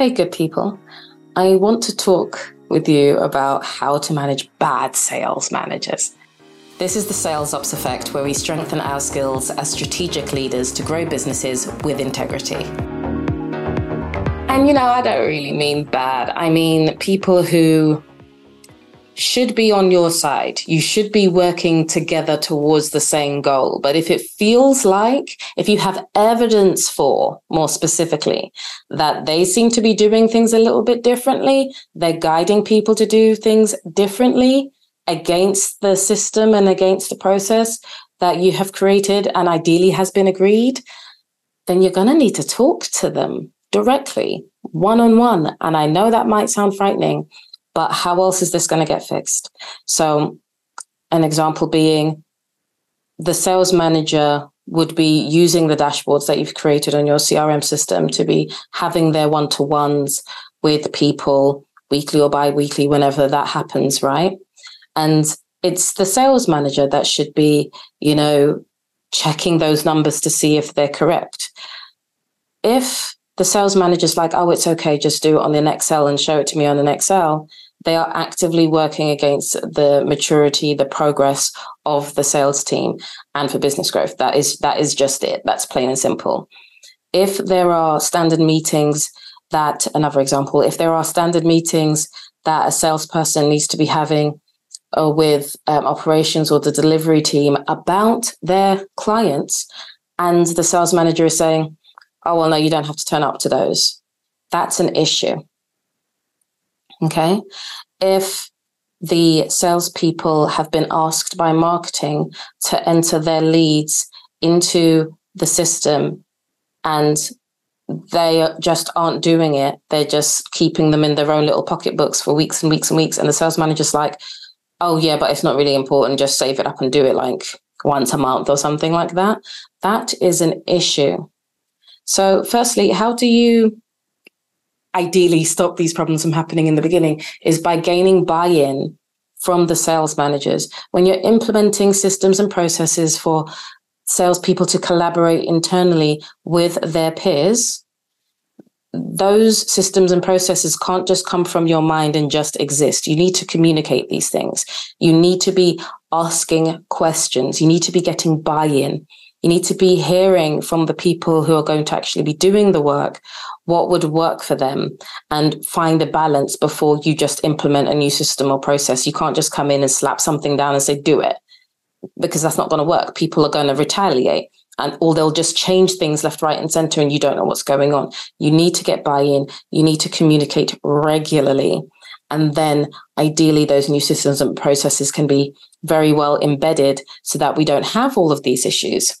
Hey, good people. I want to talk with you about how to manage bad sales managers. This is the Sales Ops Effect, where we strengthen our skills as strategic leaders to grow businesses with integrity. And you know, I don't really mean bad. I mean people who should be on your side. You should be working together towards the same goal. But if it feels like, if you have evidence for, more specifically, that they seem to be doing things a little bit differently, they're guiding people to do things differently against the system and against the process that you have created and ideally has been agreed, then you're going to need to talk to them directly, one on one. And I know that might sound frightening, but how else is this going to get fixed? So, an example being the sales manager would be using the dashboards that you've created on your CRM system to be having their one to ones with people weekly or bi weekly, whenever that happens, right? And it's the sales manager that should be, you know, checking those numbers to see if they're correct. If the sales manager's like, oh, it's okay, just do it on an Excel and show it to me on an Excel. They are actively working against the maturity, the progress of the sales team and for business growth. That is that is just it. That's plain and simple. If there are standard meetings that another example, if there are standard meetings that a salesperson needs to be having uh, with um, operations or the delivery team about their clients, and the sales manager is saying, oh, well, no, you don't have to turn up to those. That's an issue. Okay. If the salespeople have been asked by marketing to enter their leads into the system and they just aren't doing it, they're just keeping them in their own little pocketbooks for weeks and weeks and weeks. And the sales manager's like, oh, yeah, but it's not really important. Just save it up and do it like once a month or something like that. That is an issue. So, firstly, how do you ideally stop these problems from happening in the beginning? Is by gaining buy in from the sales managers. When you're implementing systems and processes for salespeople to collaborate internally with their peers, those systems and processes can't just come from your mind and just exist. You need to communicate these things. You need to be asking questions. You need to be getting buy in. You need to be hearing from the people who are going to actually be doing the work what would work for them and find a balance before you just implement a new system or process. You can't just come in and slap something down and say, do it, because that's not going to work. People are going to retaliate and or they'll just change things left, right, and center, and you don't know what's going on. You need to get buy in, you need to communicate regularly. And then ideally, those new systems and processes can be very well embedded so that we don't have all of these issues.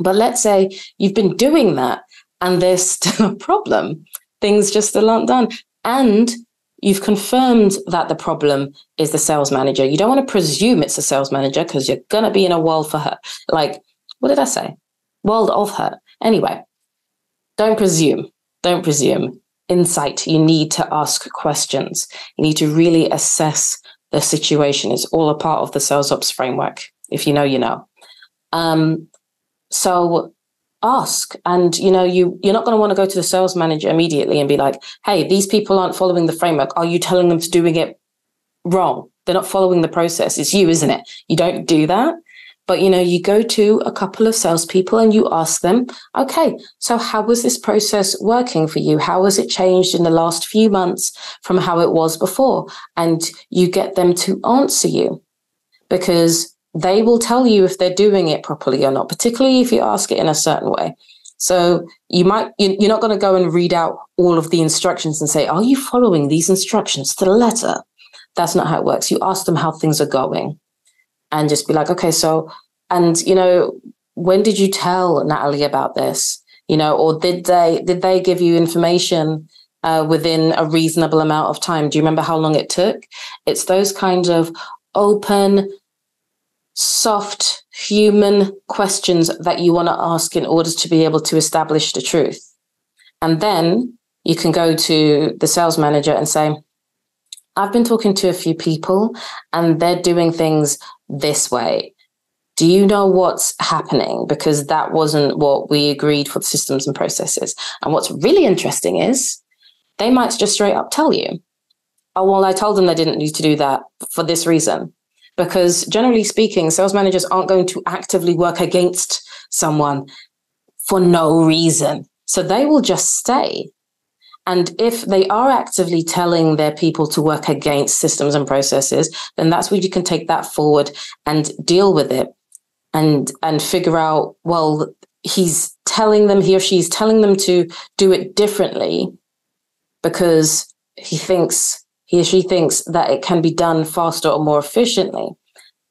But let's say you've been doing that and there's still a problem. Things just still aren't done. And you've confirmed that the problem is the sales manager. You don't want to presume it's a sales manager because you're going to be in a world for her. Like, what did I say? World of her. Anyway, don't presume. Don't presume. Insight. You need to ask questions. You need to really assess the situation. It's all a part of the sales ops framework. If you know, you know. Um, so ask. And you know you you're not going to want to go to the sales manager immediately and be like hey these people aren't following the framework. Are you telling them to doing it wrong? They're not following the process. It's you isn't it? You don't do that. But you know you go to a couple of salespeople and you ask them okay so how was this process working for you? How has it changed in the last few months from how it was before? And you get them to answer you. Because they will tell you if they're doing it properly or not, particularly if you ask it in a certain way. So you might you're not going to go and read out all of the instructions and say, "Are you following these instructions to the letter?" That's not how it works. You ask them how things are going, and just be like, "Okay, so," and you know, when did you tell Natalie about this? You know, or did they did they give you information uh, within a reasonable amount of time? Do you remember how long it took? It's those kind of open soft human questions that you want to ask in order to be able to establish the truth. And then you can go to the sales manager and say, I've been talking to a few people and they're doing things this way. Do you know what's happening? Because that wasn't what we agreed for the systems and processes. And what's really interesting is they might just straight up tell you, oh, well, I told them they didn't need to do that for this reason. Because generally speaking, sales managers aren't going to actively work against someone for no reason. So they will just stay. And if they are actively telling their people to work against systems and processes, then that's where you can take that forward and deal with it and and figure out, well, he's telling them, he or she's telling them to do it differently because he thinks he or she thinks that it can be done faster or more efficiently.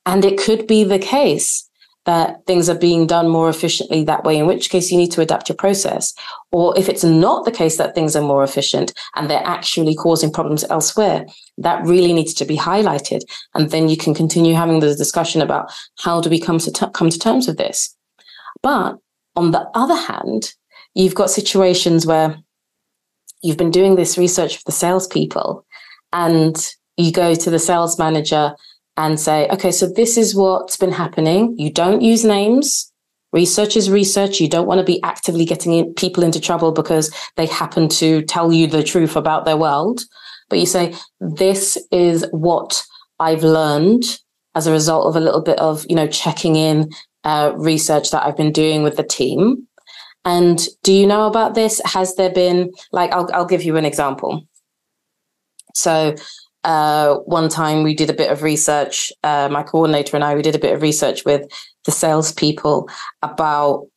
And it could be the case that things are being done more efficiently that way, in which case you need to adapt your process. Or if it's not the case that things are more efficient and they're actually causing problems elsewhere, that really needs to be highlighted. And then you can continue having the discussion about how do we come to, t- come to terms with this. But on the other hand, you've got situations where you've been doing this research for the salespeople and you go to the sales manager and say, okay, so this is what's been happening. You don't use names. Research is research. You don't want to be actively getting in, people into trouble because they happen to tell you the truth about their world. But you say, this is what I've learned as a result of a little bit of, you know, checking in uh, research that I've been doing with the team. And do you know about this? Has there been, like, I'll, I'll give you an example. So uh, one time we did a bit of research, uh, my coordinator and I, we did a bit of research with the salespeople about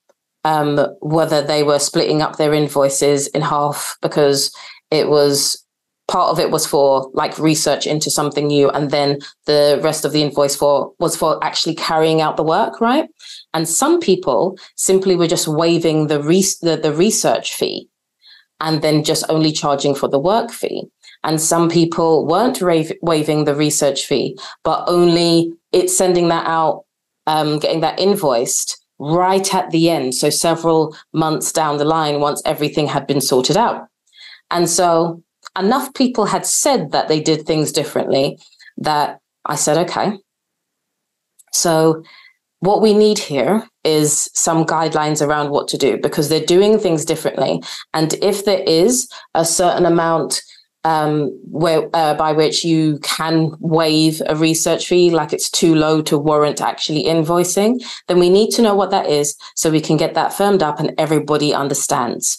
um, whether they were splitting up their invoices in half because it was part of it was for like research into something new and then the rest of the invoice for was for actually carrying out the work right? And some people simply were just waiving the, re- the, the research fee and then just only charging for the work fee and some people weren't waiving the research fee, but only it's sending that out, um, getting that invoiced right at the end. So several months down the line, once everything had been sorted out. And so enough people had said that they did things differently that I said, okay. So what we need here is some guidelines around what to do because they're doing things differently. And if there is a certain amount um, where uh, by which you can waive a research fee, like it's too low to warrant actually invoicing, then we need to know what that is so we can get that firmed up and everybody understands.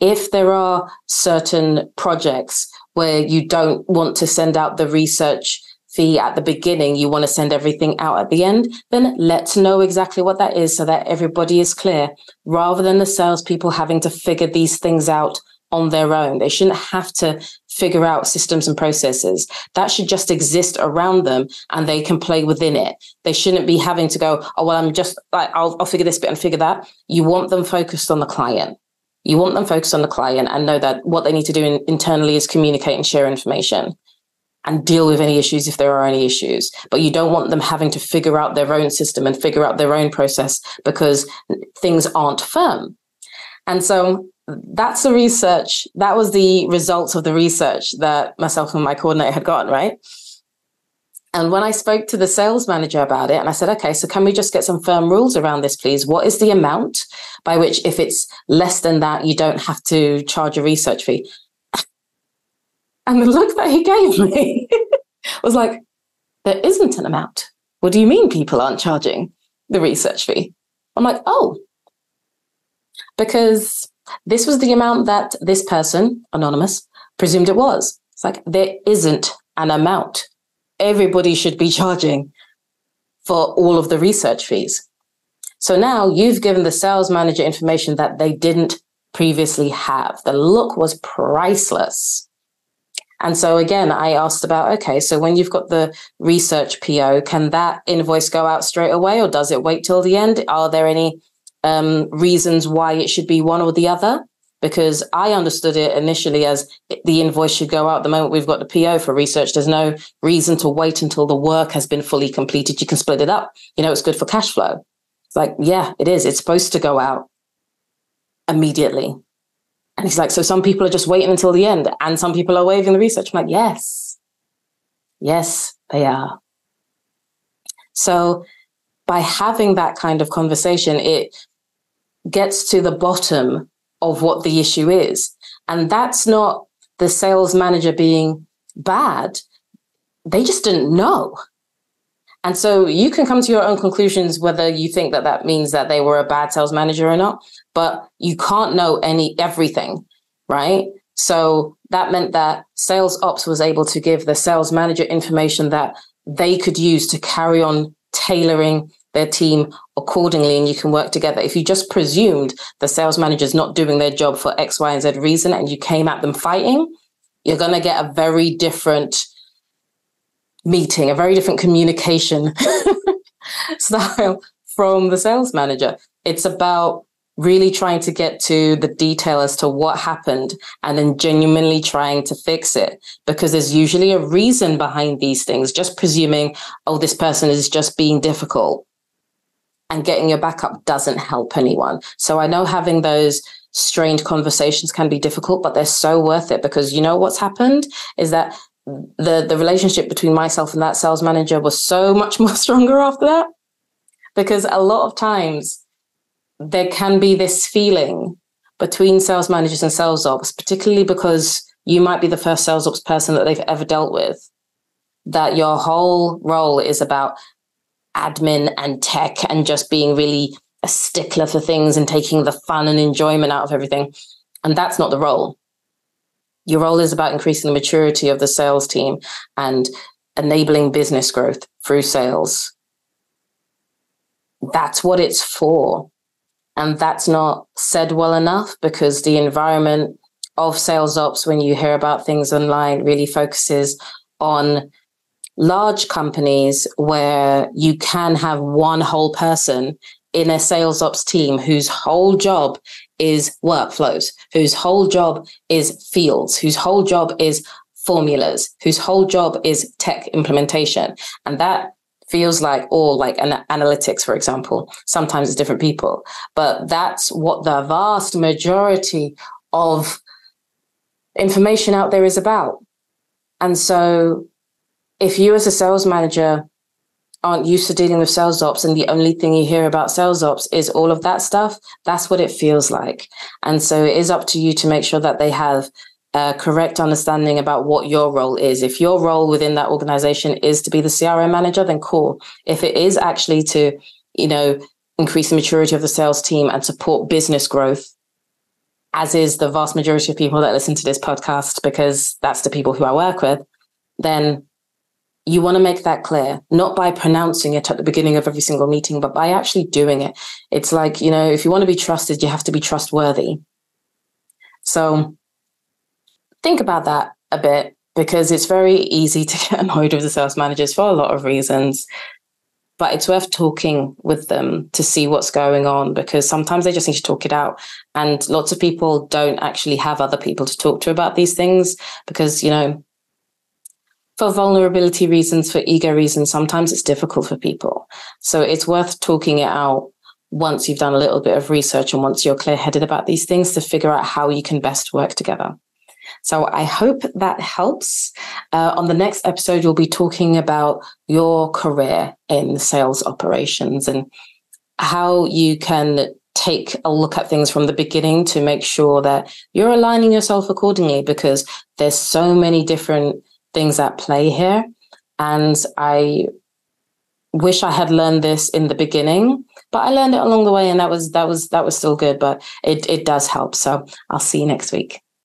If there are certain projects where you don't want to send out the research fee at the beginning, you want to send everything out at the end, then let's know exactly what that is so that everybody is clear rather than the salespeople having to figure these things out on their own. They shouldn't have to figure out systems and processes. That should just exist around them and they can play within it. They shouldn't be having to go, oh, well, I'm just, I'll, I'll figure this bit and figure that. You want them focused on the client. You want them focused on the client and know that what they need to do in, internally is communicate and share information and deal with any issues if there are any issues. But you don't want them having to figure out their own system and figure out their own process because things aren't firm. And so that's the research. That was the results of the research that myself and my coordinator had gotten, right? And when I spoke to the sales manager about it, and I said, okay, so can we just get some firm rules around this, please? What is the amount by which, if it's less than that, you don't have to charge a research fee? And the look that he gave me was like, there isn't an amount. What do you mean people aren't charging the research fee? I'm like, oh, because this was the amount that this person, anonymous, presumed it was. It's like there isn't an amount. Everybody should be charging for all of the research fees. So now you've given the sales manager information that they didn't previously have. The look was priceless. And so again, I asked about okay, so when you've got the research PO, can that invoice go out straight away or does it wait till the end? Are there any um, reasons why it should be one or the other because I understood it initially as the invoice should go out the moment we've got the PO for research. There's no reason to wait until the work has been fully completed. You can split it up. You know, it's good for cash flow. It's like, yeah, it is. It's supposed to go out immediately. And he's like, so some people are just waiting until the end and some people are waiving the research. I'm like, yes, yes, they are. So by having that kind of conversation, it gets to the bottom of what the issue is. And that's not the sales manager being bad. They just didn't know. And so you can come to your own conclusions whether you think that that means that they were a bad sales manager or not, but you can't know any everything, right? So that meant that sales ops was able to give the sales manager information that they could use to carry on tailoring their team accordingly and you can work together. If you just presumed the sales manager's not doing their job for X, Y, and Z reason and you came at them fighting, you're going to get a very different meeting, a very different communication style from the sales manager. It's about really trying to get to the detail as to what happened and then genuinely trying to fix it because there's usually a reason behind these things. Just presuming, oh, this person is just being difficult and getting your back up doesn't help anyone. So I know having those strained conversations can be difficult, but they're so worth it because you know what's happened is that the the relationship between myself and that sales manager was so much more stronger after that because a lot of times there can be this feeling between sales managers and sales ops particularly because you might be the first sales ops person that they've ever dealt with that your whole role is about admin and tech and just being really a stickler for things and taking the fun and enjoyment out of everything and that's not the role your role is about increasing the maturity of the sales team and enabling business growth through sales. That's what it's for. And that's not said well enough because the environment of sales ops, when you hear about things online, really focuses on large companies where you can have one whole person in a sales ops team whose whole job is workflows, whose whole job is fields, whose whole job is formulas, whose whole job is tech implementation. And that feels like all like an analytics, for example. Sometimes it's different people, but that's what the vast majority of information out there is about. And so if you as a sales manager aren't used to dealing with sales ops and the only thing you hear about sales ops is all of that stuff, that's what it feels like. And so it is up to you to make sure that they have a correct understanding about what your role is. If your role within that organization is to be the CRM manager, then cool. If it is actually to, you know, increase the maturity of the sales team and support business growth, as is the vast majority of people that listen to this podcast, because that's the people who I work with, then you want to make that clear, not by pronouncing it at the beginning of every single meeting, but by actually doing it. It's like, you know, if you want to be trusted, you have to be trustworthy. So think about that a bit because it's very easy to get annoyed with the sales managers for a lot of reasons. But it's worth talking with them to see what's going on because sometimes they just need to talk it out. And lots of people don't actually have other people to talk to about these things because, you know, for vulnerability reasons, for ego reasons, sometimes it's difficult for people. So it's worth talking it out once you've done a little bit of research and once you're clear headed about these things to figure out how you can best work together. So I hope that helps. Uh, on the next episode, you'll be talking about your career in sales operations and how you can take a look at things from the beginning to make sure that you're aligning yourself accordingly because there's so many different things at play here. And I wish I had learned this in the beginning, but I learned it along the way and that was that was that was still good, but it it does help. So I'll see you next week.